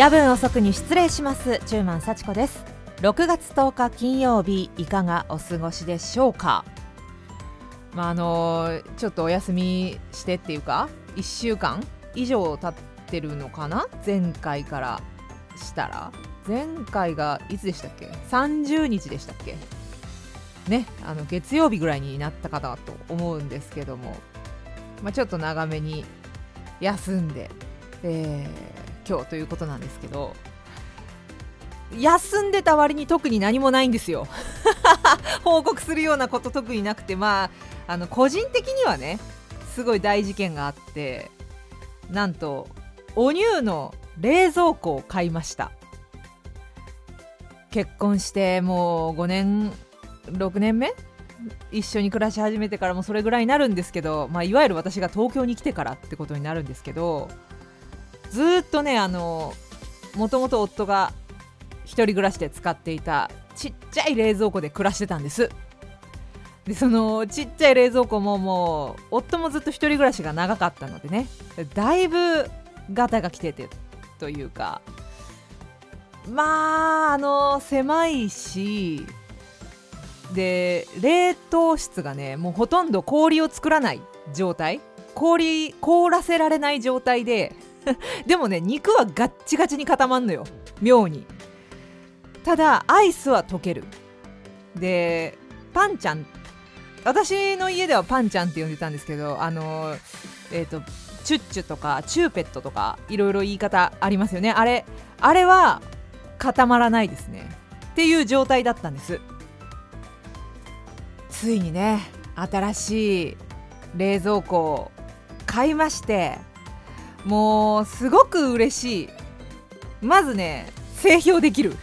夜分遅くに失礼します。中満幸子です。6月10日金曜日いかがお過ごしでしょうか？まああのちょっとお休みしてっていうか1週間以上経ってるのかな？前回からしたら。前回がいつでしたっけ？30日でしたっけ？ねあの月曜日ぐらいになったかなと思うんですけども、まあ、ちょっと長めに休んで、えー、今日ということなんですけど休んでた割に特に何もないんですよ。報告するようなこと特になくてまああの個人的にはねすごい大事件があってなんとお乳の冷蔵庫を買いました。結婚してもう5年6年目一緒に暮らし始めてからもそれぐらいになるんですけど、まあ、いわゆる私が東京に来てからってことになるんですけどずっとねあのもともと夫が1人暮らしで使っていたちっちゃい冷蔵庫で暮らしてたんです。でそのちっちゃい冷蔵庫ももう夫もずっと1人暮らしが長かったのでねだいぶガタが来ててというかまああの狭いしで冷凍室がねもうほとんど氷を作らない状態。氷凍らせられない状態で でもね肉はガッチガチに固まんのよ。妙に。ただアイスは溶ける。でパンちゃん。私の家ではパンちゃんって呼んでたんですけどあのえっ、ー、とチュッチュとかチューペットとかいろいろ言い方ありますよね。あれあれは固まらないですね。っていう状態だったんです。ついにね新しい冷蔵庫を買いましてもうすごく嬉しい。まずね製氷できる。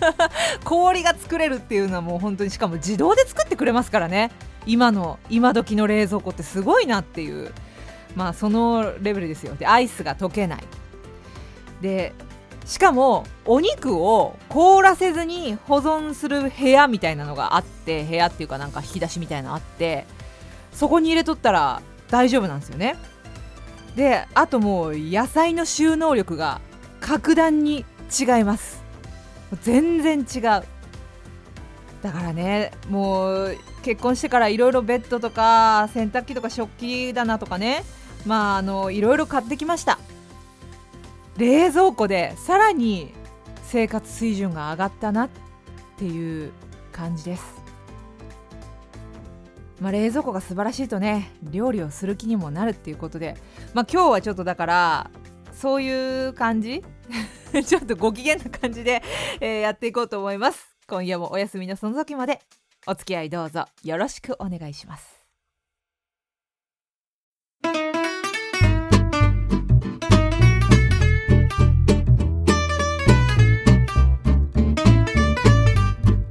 氷が作れるっていうのはもう本当にしかも自動で作ってくれますからね。今の今時の冷蔵庫ってすごいなっていう。まあそのレベルですよ。でアイスが溶けない。でしかもお肉を凍らせずに保存する部屋みたいなのがあって部屋っていうかなんか引き出しみたいなのあってそこに入れとったら大丈夫なんですよね。であともう野菜の収納力が格段に違います。全然違う。だからねもう結婚してからいろいろベッドとか洗濯機とか食器棚とかねまああのいろいろ買ってきました。冷蔵庫でさらに生活水準が上がったなっていう感じです、まあ、冷蔵庫が素晴らしいとね料理をする気にもなるっていうことで、まあ、今日はちょっとだからそういう感じ？ちょっとご機嫌な感じで、えー、やっていこうと思います。今夜もお休みのその時までお付き合いどうぞ。よろしくお願いします。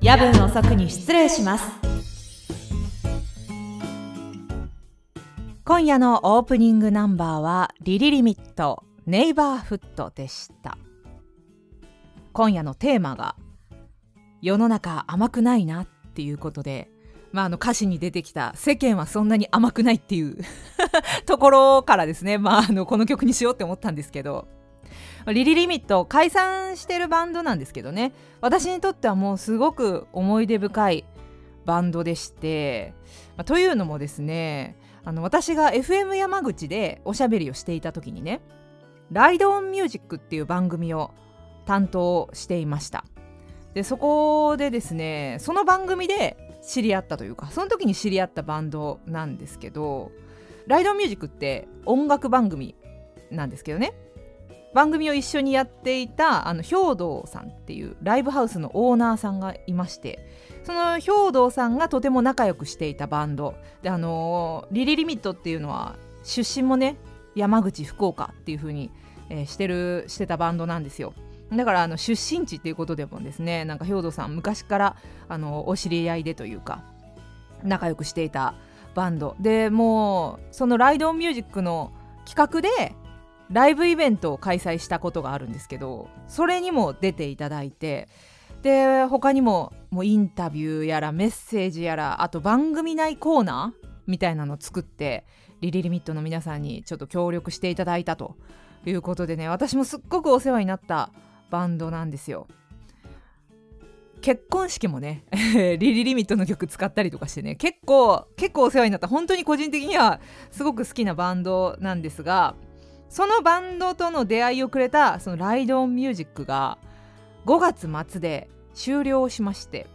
夜分遅くに失礼します。今夜のオープニングナンバーはリリリミットネイバーフットでした。今夜のテーマが世の中甘くないなっていうことでまあ、あの歌詞に出てきた「世間はそんなに甘くない」っていう ところからですね、まあ、あのこの曲にしようって思ったんですけど。リリリミット解散してるバンドなんですけどね。私にとってはもうすごく思い出深いバンドでして、まあ、というのもですねあの私が FM 山口でおしゃべりをしていた時にね「ライドオンミュージック」っていう番組を担当していました。でそこでですねその番組で知り合ったというかその時に知り合ったバンドなんですけどライドオンミュージックって音楽番組なんですけどね。番組を一緒にやっていたあの兵道さんっていうライブハウスのオーナーさんがいましてその兵道さんがとても仲良くしていたバンド。であのリリリミットっていうのは出身もね山口福岡っていう風に、えー、してるしてたバンドなんですよ。だからあの出身地っていうことでもですねなんか兵道さん昔からあのお知り合いでというか仲良くしていたバンド。でもうそのライドオンミュージックの企画でライブイベントを開催したことがあるんですけどそれにも出ていただいてで他にももうインタビューやらメッセージやらあと番組内コーナーみたいなのを作ってリリリミットの皆さんにちょっと協力していただいたと。いうことでね私もすっごくお世話になったバンドなんですよ。結婚式もね リリリミットの曲使ったりとかしてね結構結構お世話になった。本当に個人的にはすごく好きなバンドなんですがそのバンドとの出会いをくれたそのライドオンミュージックが5月末で終了しまして。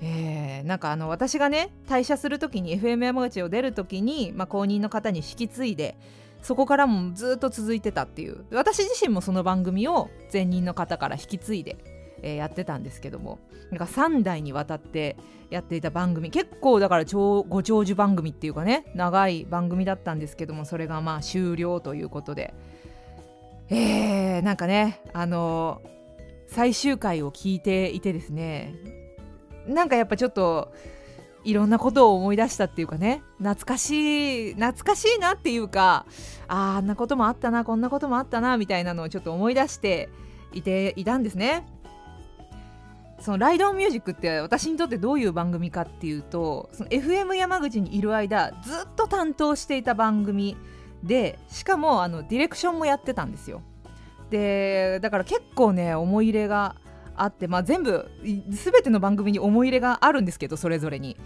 えー、なんかあの私がね退社する時に FM 山口を出る時に、まあ、公認の方に引き継いでそこからもずっと続いてたっていう。私自身もその番組を前任の方から引き継いで、えー、やってたんですけども。なんか3代にわたってやっていた番組。結構だからご長寿番組っていうかね長い番組だったんですけどもそれがまあ終了ということで。えー、なんかねあのー、最終回を聞いていてですねなんかやっぱちょっといろんなことを思い出したっていうかね懐かしい懐かしいなっていうかああんなこともあったなこんなこともあったなみたいなのをちょっと思い出していていたんですね。そのライドオンミュージックって私にとってどういう番組かっていうとその FM 山口にいる間ずっと担当していた番組でしかもあのディレクションもやってたんですよ。でだから結構ね思い入れがあって、まあ、全部全ての番組に思い入れがあるんですけどそれぞれに。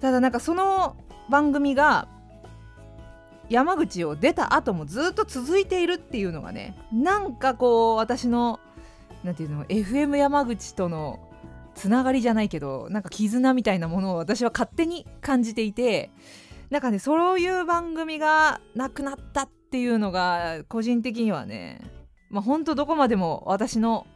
ただなんかその番組が山口を出た後もずっと続いているっていうのがねなんかこう私のなんていうの FM 山口とのつながりじゃないけどなんか絆みたいなものを私は勝手に感じていてなんかねそういう番組がなくなったっていうのが個人的にはねまあほんとどこまでも私の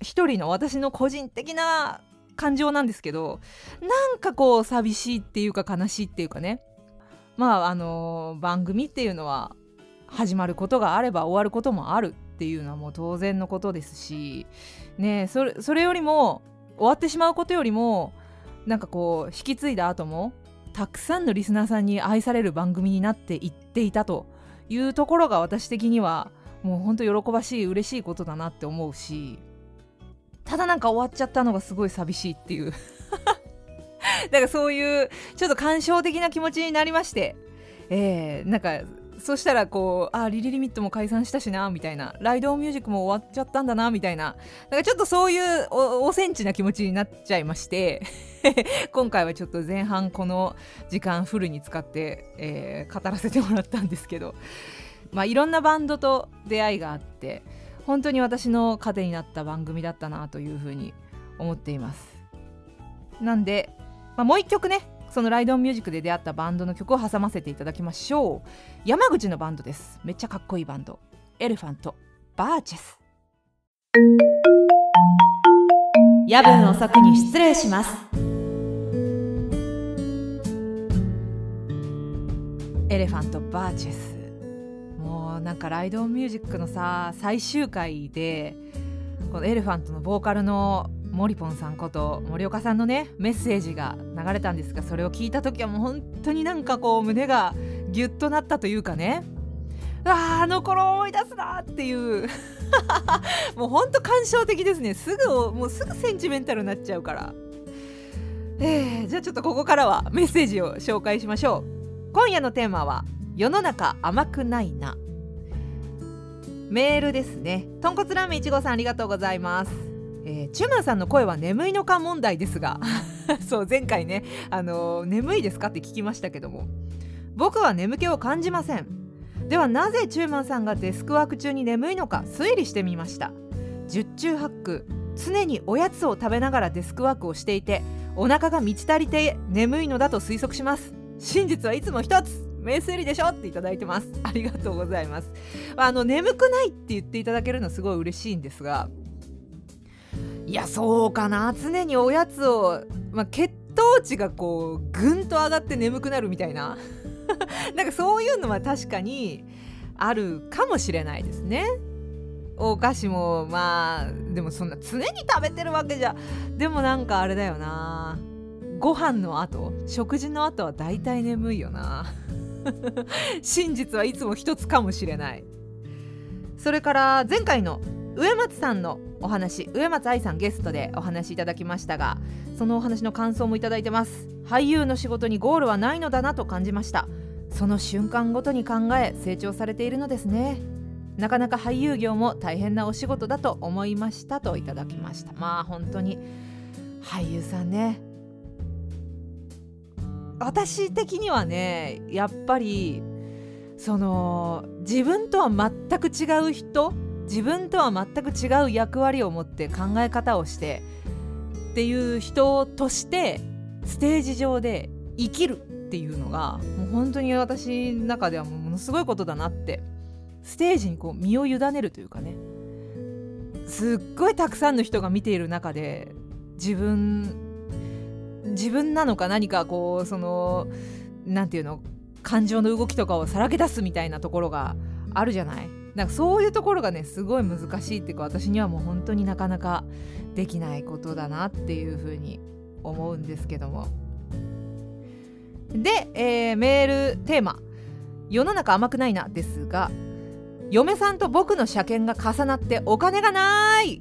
一人の私の個人的な感情なんですけどなんかこう寂しいっていうか悲しいっていうかね。まああのー、番組っていうのは始まることがあれば終わることもあるっていうのはもう当然のことですしねそれそれよりも終わってしまうことよりもなんかこう引き継いだ後もたくさんのリスナーさんに愛される番組になっていっていたというところが私的にはもうほんと喜ばしい嬉しいことだなって思うしただなんか終わっちゃったのがすごい寂しいっていう。だからそういうちょっと感傷的な気持ちになりまして。えー、なんかそしたらこうあリリリミットも解散したしなみたいな。ライドミュージックも終わっちゃったんだなみたいな。なんかちょっとそういうおセンチな気持ちになっちゃいまして。今回はちょっと前半この時間フルに使って、えー、語らせてもらったんですけど。まあいろんなバンドと出会いがあって本当に私の糧になった番組だったなというふうに思っています。なんで、まあ、もう一曲ねそのライドオンミュージックで出会ったバンドの曲を挟ませていただきましょう。山口のバンドです。めっちゃかっこいいバンド。エレファントバーチェス。夜分遅くに失礼します。エレファントバーチェス。もうなんかライドオンミュージックのさ最終回でこのエレファントのボーカルのモリポンさんこと森岡さんのねメッセージが流れたんですがそれを聞いた時はもう本当になんかこう胸がギュッとなったというかね。ああの頃思い出すなっていう。もうほんと感傷的ですね。すぐもうすぐセンチメンタルになっちゃうから。えー、じゃあちょっとここからはメッセージを紹介しましょう。今夜のテーマは世の中甘くないな。メールですね。豚骨ラーメン1号さんありがとうございます。えー、チューマンさんの声は眠いのか問題ですが そう前回ね、あのー、眠いですかって聞きましたけども僕は眠気を感じません。ではなぜチューマンさんがデスクワーク中に眠いのか推理してみました。十中八九常におやつを食べながらデスクワークをしていてお腹が満ち足りて眠いのだと推測します。真実はいつも一つ名推理でしょっていただいてます。ありがとうございます。あの眠くないって言っていただけるのすごい嬉しいんですがいやそうかな。常におやつを、まあ、血糖値がこうぐんと上がって眠くなるみたいな。なんかそういうのは確かにあるかもしれないですね。お菓子もまあでもそんな常に食べてるわけじゃでもなんかあれだよな。ご飯の後食事の後は大体眠いよな。真実はいつも一つかもしれない。それから前回の植松さんのお話植松愛さんゲストでお話しいただきましたがそのお話の感想もいただいてます。俳優の仕事にゴールはないのだなと感じました。その瞬間ごとに考え成長されているのですね。なかなか俳優業も大変なお仕事だと思いましたといただきました。まあ本当に俳優さんね。私的にはねやっぱりその自分とは全く違う人自分とは全く違う役割を持って考え方をしてっていう人としてステージ上で生きるっていうのがもう本当に私の中ではものすごいことだなってステージにこう身を委ねるというかねすっごいたくさんの人が見ている中で自分自分なのか何かこうその何て言うの感情の動きとかをさらけ出すみたいなところがあるじゃない。なんかそういうところがねすごい難しいっていうか私にはもう本当になかなかできないことだなっていうふうに思うんですけども。で、えー、メールテーマ「世の中甘くないな」ですが嫁さんと僕の車検が重なってお金がない。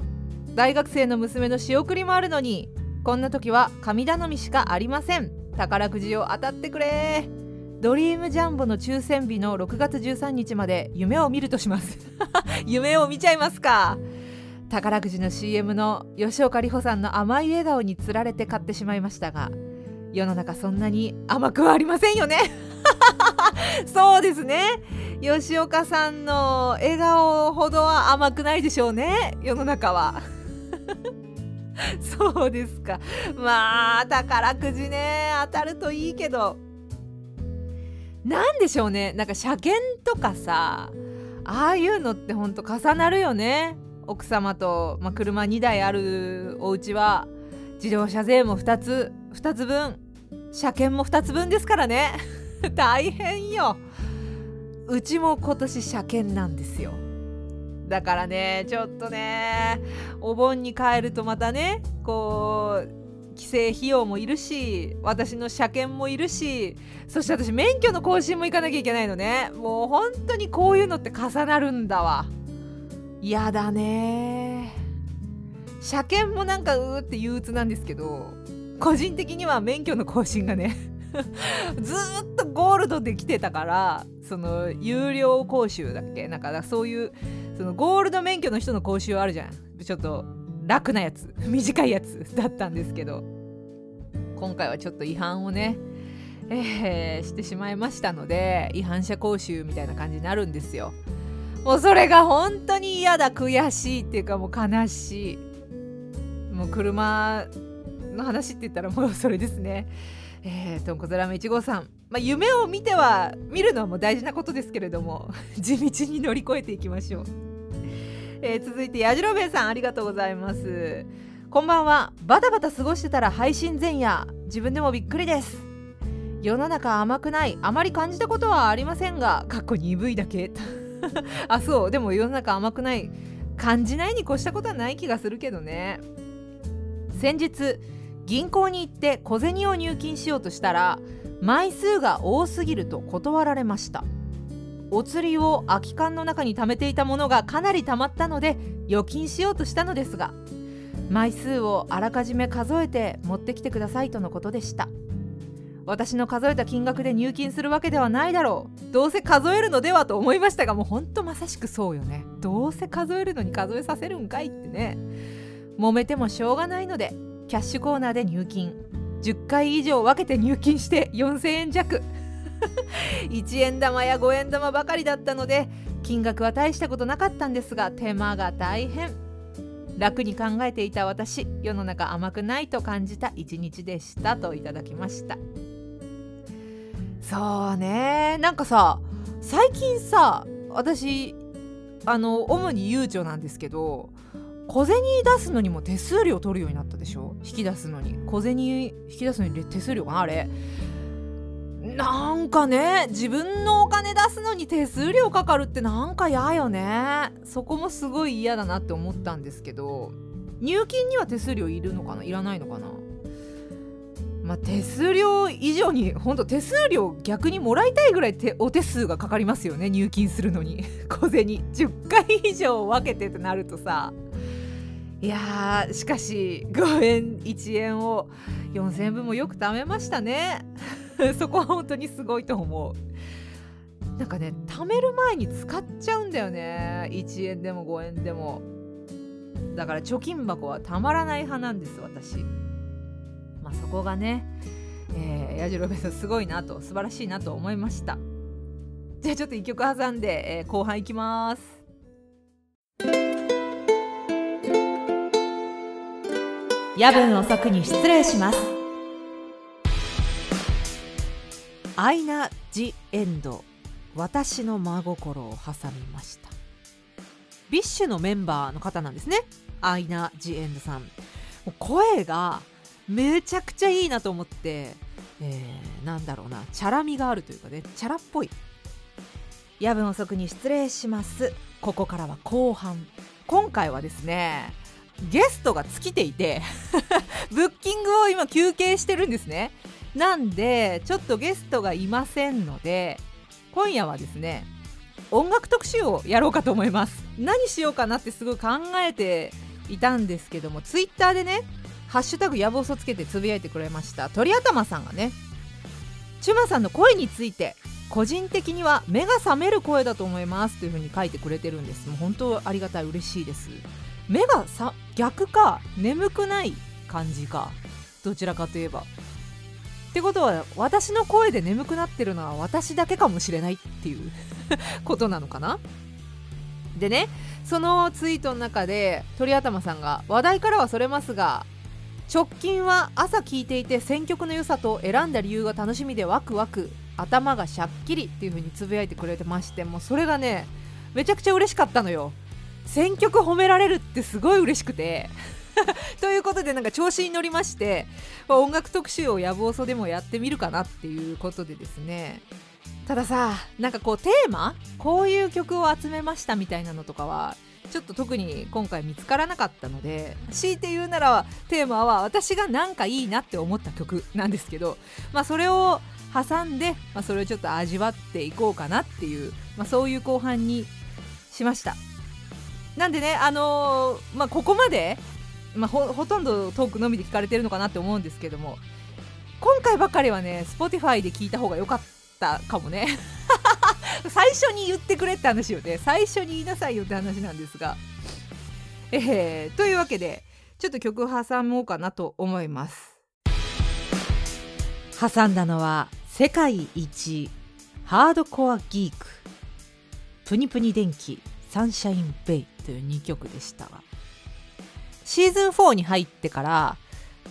大学生の娘の仕送りもあるのにこんな時は神頼みしかありません。宝くじを当たってくれ。ドリームジャンボの抽選日の6月13日まで夢を見るとします。夢を見ちゃいますか。宝くじの CM の吉岡里帆さんの甘い笑顔につられて買ってしまいましたが世の中そんなに甘くはありませんよね。そうですね。吉岡さんの笑顔ほどは甘くないでしょうね。世の中は。そうですか。まあ宝くじね当たるといいけど。何でしょうね。なんか車検とかさああいうのってほんと重なるよね。奥様と、まあ、車2台あるお家は自動車税も2つ2つ分車検も2つ分ですからね。大変よ。うちも今年車検なんですよ。だからねちょっとねお盆に帰るとまたねこう規制費用もいるし私の車検もいるしそして私免許の更新も行かなきゃいけないのね。もう本当にこういうのって重なるんだわ。嫌だね。車検もなんかうーって憂鬱なんですけど個人的には免許の更新がね ずっとゴールドで来てたからその有料講習だっけ？なんかそういうそのゴールド免許の人の講習あるじゃん。ちょっと楽なやつ短いやつ だったんですけど。今回はちょっと違反をね、えー、してしまいましたので違反者講習みたいな感じになるんですよ。もうそれが本当に嫌だ悔しいっていうかもう悲しい。もう車の話って言ったら もうそれですね。えー、とんこつラーメン1号さん、まあ、夢を見ては見るのはもう大事なことですけれども地道に乗り越えていきましょう、えー、続いてやじろべえさんありがとうございます。こんばんは。バタバタ過ごしてたら配信前夜。自分でもびっくりです。世の中甘くないあまり感じたことはありませんがかっこ鈍いだけ。あそう。でも世の中甘くない感じないに越したことはない気がするけどね。先日銀行に行って小銭を入金しようとしたら枚数が多すぎると断られました。お釣りを空き缶の中に貯めていたものがかなり溜まったので預金しようとしたのですが枚数をあらかじめ数えて持ってきてくださいとのことでした。私の数えた金額で入金するわけではないだろう。どうせ数えるのではと思いましたがもうほんとまさしくそうよね。どうせ数えるのに数えさせるんかいってね。揉めてもしょうがないのでキャッシュコーナーで入金。10回以上分けて入金して4000円弱。1円玉や5円玉ばかりだったので金額は大したことなかったんですが手間が大変。楽に考えていた私世の中甘くないと感じた一日でしたといただきました。そうね。なんかさ最近さ私あの主に悠長なんですけど小銭出すのにも手数料取るようになったでしょ？引き出すのに。小銭引き出すのに手数料かなあれ。なんかね自分のお金出すのに手数料かかるってなんか嫌よね。そこもすごい嫌だなって思ったんですけど入金には手数料いるのかな？いらないのかな？まあ、手数料以上に本当手数料逆にもらいたいぐらい手お手数がかかりますよね入金するのに。小銭。10回以上分けてってなるとさ。いやしかし5円1円を4000円分もよく貯めましたね。そこは本当にすごいと思う。なんかね貯める前に使っちゃうんだよね。1円でも5円でも。だから貯金箱はたまらない派なんです私。まあそこがねえー、矢印さんすごいなと素晴らしいなと思いました。じゃあちょっと1曲挟んで、えー、後半いきます。夜分遅くに失礼します。アイナ・ジ・エンド私の真心を挟みました。ビッシュのメンバーの方なんですね。アイナ・ジ・エンドさん。声がめちゃくちゃいいなと思って、えー、なんだろうなチャラみがあるというかねチャラっぽい。夜分遅くに失礼します。ここからは後半。今回はですねゲストが尽きていて ブッキングを今休憩してるんですね。なんでちょっとゲストがいませんので今夜はですね音楽特集をやろうかと思います。何しようかなってすごい考えていたんですけどもツイッターでねハッシュタグやぼそつけてつぶやいてくれました鳥頭さんがねチュマさんの声について個人的には目が覚める声だと思いますというふうに書いてくれてるんです。もう本当ありがたい嬉しいです。目がさ逆か眠くない感じかどちらかといえば。ってことは私の声で眠くなってるのは私だけかもしれないっていう ことなのかな？でねそのツイートの中で鳥頭さんが話題からはそれますが直近は朝聞いていて選曲の良さと選んだ理由が楽しみでワクワク頭がしゃっきりっていう風につぶやいてくれてましてもうそれがねめちゃくちゃ嬉しかったのよ。選曲褒められるってすごい嬉しくて。ということでなんか調子に乗りまして、まあ、音楽特集をやぶおそでもやってみるかなっていうことでですね。たださなんかこうテーマこういう曲を集めましたみたいなのとかはちょっと特に今回見つからなかったので強いて言うならテーマは私がなんかいいなって思った曲なんですけど、まあ、それを挟んで、まあ、それをちょっと味わっていこうかなっていう、まあ、そういう後半にしました。なんでねあのー、まあ、ここまで、まあ、ほとんどトークのみで聞かれてるのかなって思うんですけども今回ばかりはね Spotify で聞いた方が良かったかもね。最初に言ってくれって話よね。最初に言いなさいよって話なんですが。えー、というわけでちょっと曲挟もうかなと思います。挟んだのは世界一ハードコアギークプニプニ電気サンシャインベイという2曲でした。がシーズン4に入ってから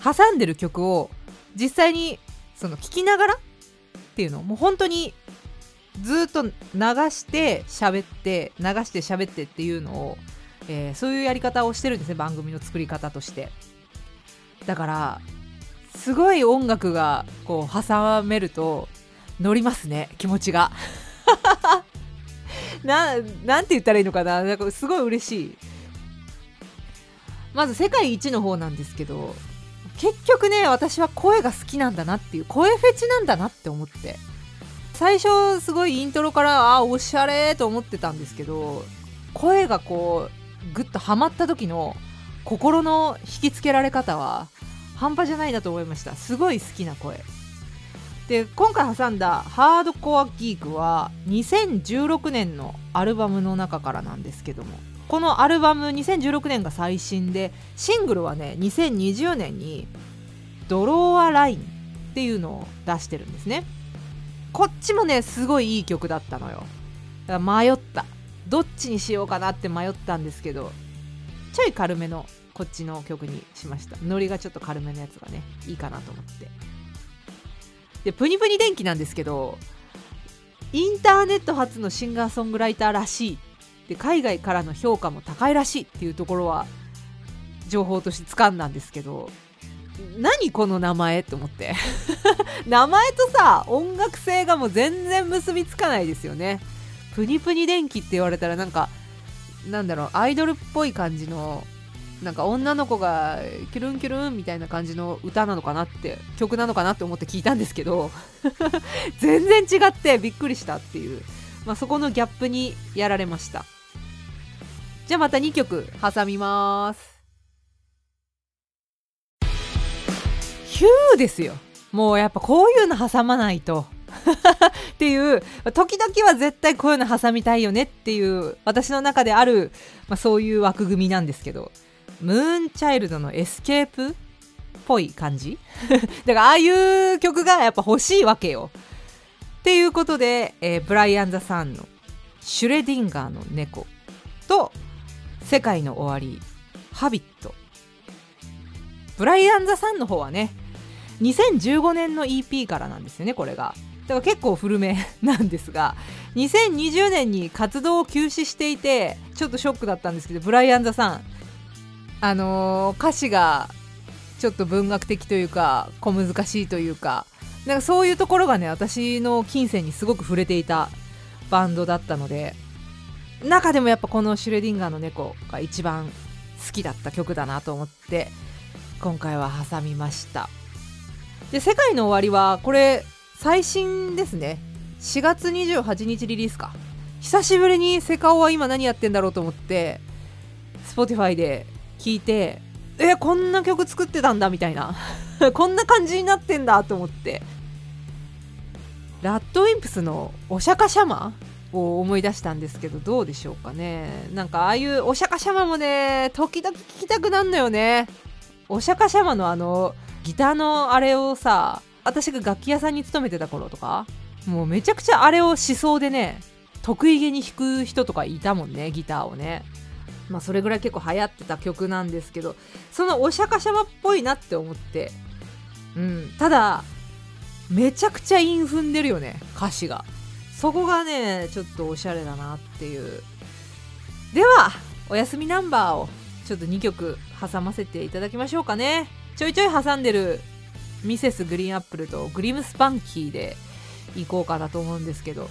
挟んでる曲を実際にその聴きながらっていうのもう本当にずっと流して喋って流して喋ってっていうのを、えー、そういうやり方をしてるんですね番組の作り方として。だからすごい音楽がこう挟めると乗りますね気持ちが。ななんて言ったらいいのかな。なんかすごい嬉しい。まず世界一の方なんですけど結局ね私は声が好きなんだなっていう声フェチなんだなって思って。最初すごいイントロからあおしゃれと思ってたんですけど声がこうグッとはまった時の心の引きつけられ方は半端じゃないなと思いました。すごい好きな声。で今回挟んだ「ハードコアギーク」は2016年のアルバムの中からなんですけども。このアルバム2016年が最新でシングルはね2020年に「ドローアライン」っていうのを出してるんですね。こっちもねすごいいい曲だったのよ。迷った。どっちにしようかなって迷ったんですけどちょい軽めのこっちの曲にしました。ノリがちょっと軽めのやつがねいいかなと思って。でプニプニ電気なんですけどインターネット初のシンガーソングライターらしいで海外からの評価も高いらしいっていうところは情報として掴んだんですけど何この名前って思って。名前とさ音楽性がもう全然結びつかないですよね。プニプニ電気って言われたらなんかなんだろうアイドルっぽい感じのなんか女の子がキュルンキュルンみたいな感じの歌なのかなって曲なのかなって思って聞いたんですけど 全然違ってびっくりしたっていう、まあ、そこのギャップにやられました。じゃあまた2曲挟みます。ヒューですよ。もうやっぱこういうの挟まないと。っていう時々は絶対こういうの挟みたいよねっていう私の中である、まあ、そういう枠組みなんですけど。ムーンチャイルドのエスケープっぽい感じ？だからああいう曲がやっぱ欲しいわけよ。っていうことで、えー、ブライアン・ザ・サンの「シュレディンガーの猫」と「世界の終わり」「ハビット」ブライアン・ザ・サンの方はね2015年の EP からなんですよねこれが。だから結構古め なんですが2020年に活動を休止していてちょっとショックだったんですけどブライアン・ザ・さんあのー、歌詞がちょっと文学的というか小難しいというかなんかそういうところがね私の金銭にすごく触れていたバンドだったので中でもやっぱこのシュレディンガーの猫が一番好きだった曲だなと思って今回は挟みました。で「世界の終わりは」これ最新ですね。4月28日リリースか。久しぶりにセカオは今何やってんだろうと思って Spotify で聞いてえこんな曲作ってたんだみたいな。こんな感じになってんだと思って。ラッドウィンプスのお釈迦シャマを思い出したんですけどどうでしょうかね。なんかああいうお釈迦シャマもね時々聞きたくなんのよね。お釈迦シャマのあのギターのあれをさ私が楽器屋さんに勤めてた頃とかもうめちゃくちゃあれをしそうでね得意げに弾く人とかいたもんねギターをね。まあそれぐらい結構流行ってた曲なんですけどそのお釈迦様っぽいなって思って。うんただめちゃくちゃ韻踏んでるよね歌詞が。そこがねちょっとおしゃれだなっていう。ではおやすみナンバーをちょっと2曲挟ませていただきましょうかね。ちょいちょい挟んでるミセスグリーンアップルとグリムスパンキーで行こうかなと思うんですけど。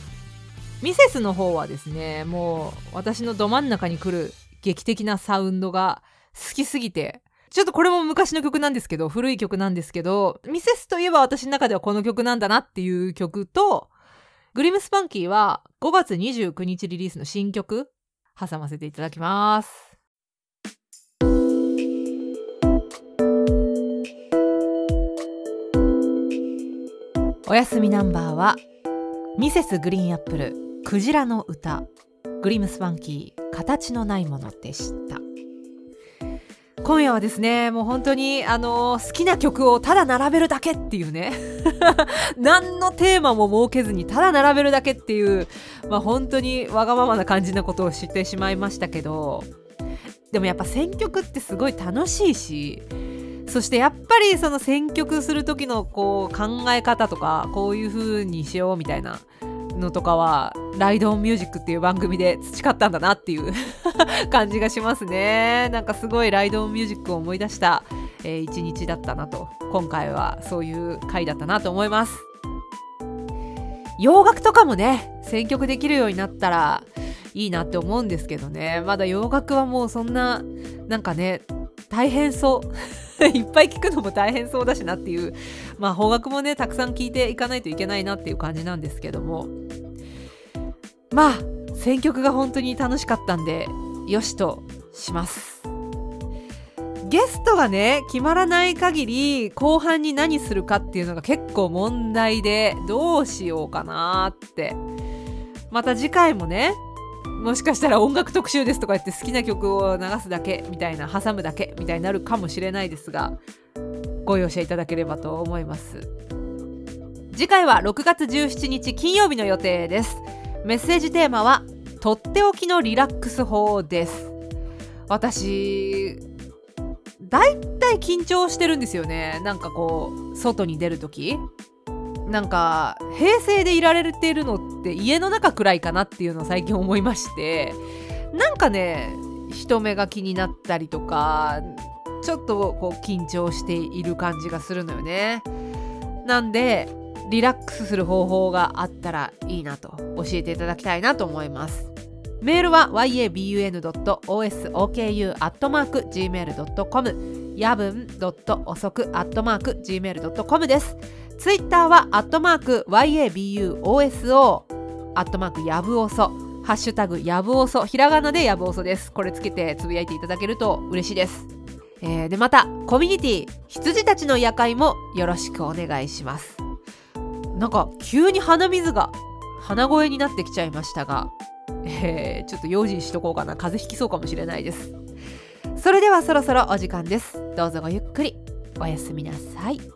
ミセスの方はですねもう私のど真ん中に来る劇的なサウンドが好きすぎて。ちょっとこれも昔の曲なんですけど古い曲なんですけどミセスといえば私の中ではこの曲なんだなっていう曲とグリムスパンキーは5月29日リリースの新曲挟ませていただきます。おやすみナンバーはミセスグリーンアップルクジラの歌。グリムスファンキー形のないものでした。今夜はですねもう本当にあの好きな曲をただ並べるだけっていうね。何のテーマも設けずにただ並べるだけっていうまあ本当にわがままな感じなことを知ってしまいましたけど。でもやっぱ選曲ってすごい楽しいしそしてやっぱりその選曲する時のこう考え方とかこういう風にしようみたいなのとかはライドオンミュージックっていう番組で培ったんだなっていう 感じがしますね。なんかすごいライドオンミュージックを思い出した、えー、一日だったなと今回はそういう回だったなと思います。洋楽とかもね選曲できるようになったらいいなって思うんですけどね。まだ洋楽はもうそんななんかね大変そう。いっぱい聞くのも大変そうだしなっていう。まあ邦楽もねたくさん聞いていかないといけないなっていう感じなんですけども。まあ選曲が本当に楽しかったんでよしとします。ゲストがね決まらない限り後半に何するかっていうのが結構問題でどうしようかなって。また次回もねもしかしたら音楽特集ですとか言って好きな曲を流すだけみたいな挟むだけみたいになるかもしれないですがご容赦いただければと思います。次回は6月17日金曜日の予定です。メッセージテーマはとっておきのリラックス法です。私だいたい緊張してるんですよね。なんかこう外に出る時。なんか平成でいられているのって家の中くらいかなっていうのを最近思いましてなんかね人目が気になったりとかちょっとこう緊張している感じがするのよね。なんでリラックスする方法があったらいいなと教えていただきたいなと思います。メールは yabun.osoku.gmail.com やぶん .osok.gmail.com です。ツイッターは、アットマーク、yabuoso、アットマーク、やぶおそ、ハッシュタグ、やぶおそ、ひらがなでやぶおそです。これつけてつぶやいていただけると嬉しいです。えー、で、また、コミュニティ、羊たちの夜会もよろしくお願いします。なんか、急に鼻水が鼻声になってきちゃいましたが、えー、ちょっと用心しとこうかな風邪ひきそうかもしれないですそれではそろそろお時間ですどうぞごゆっくりおやすみなさい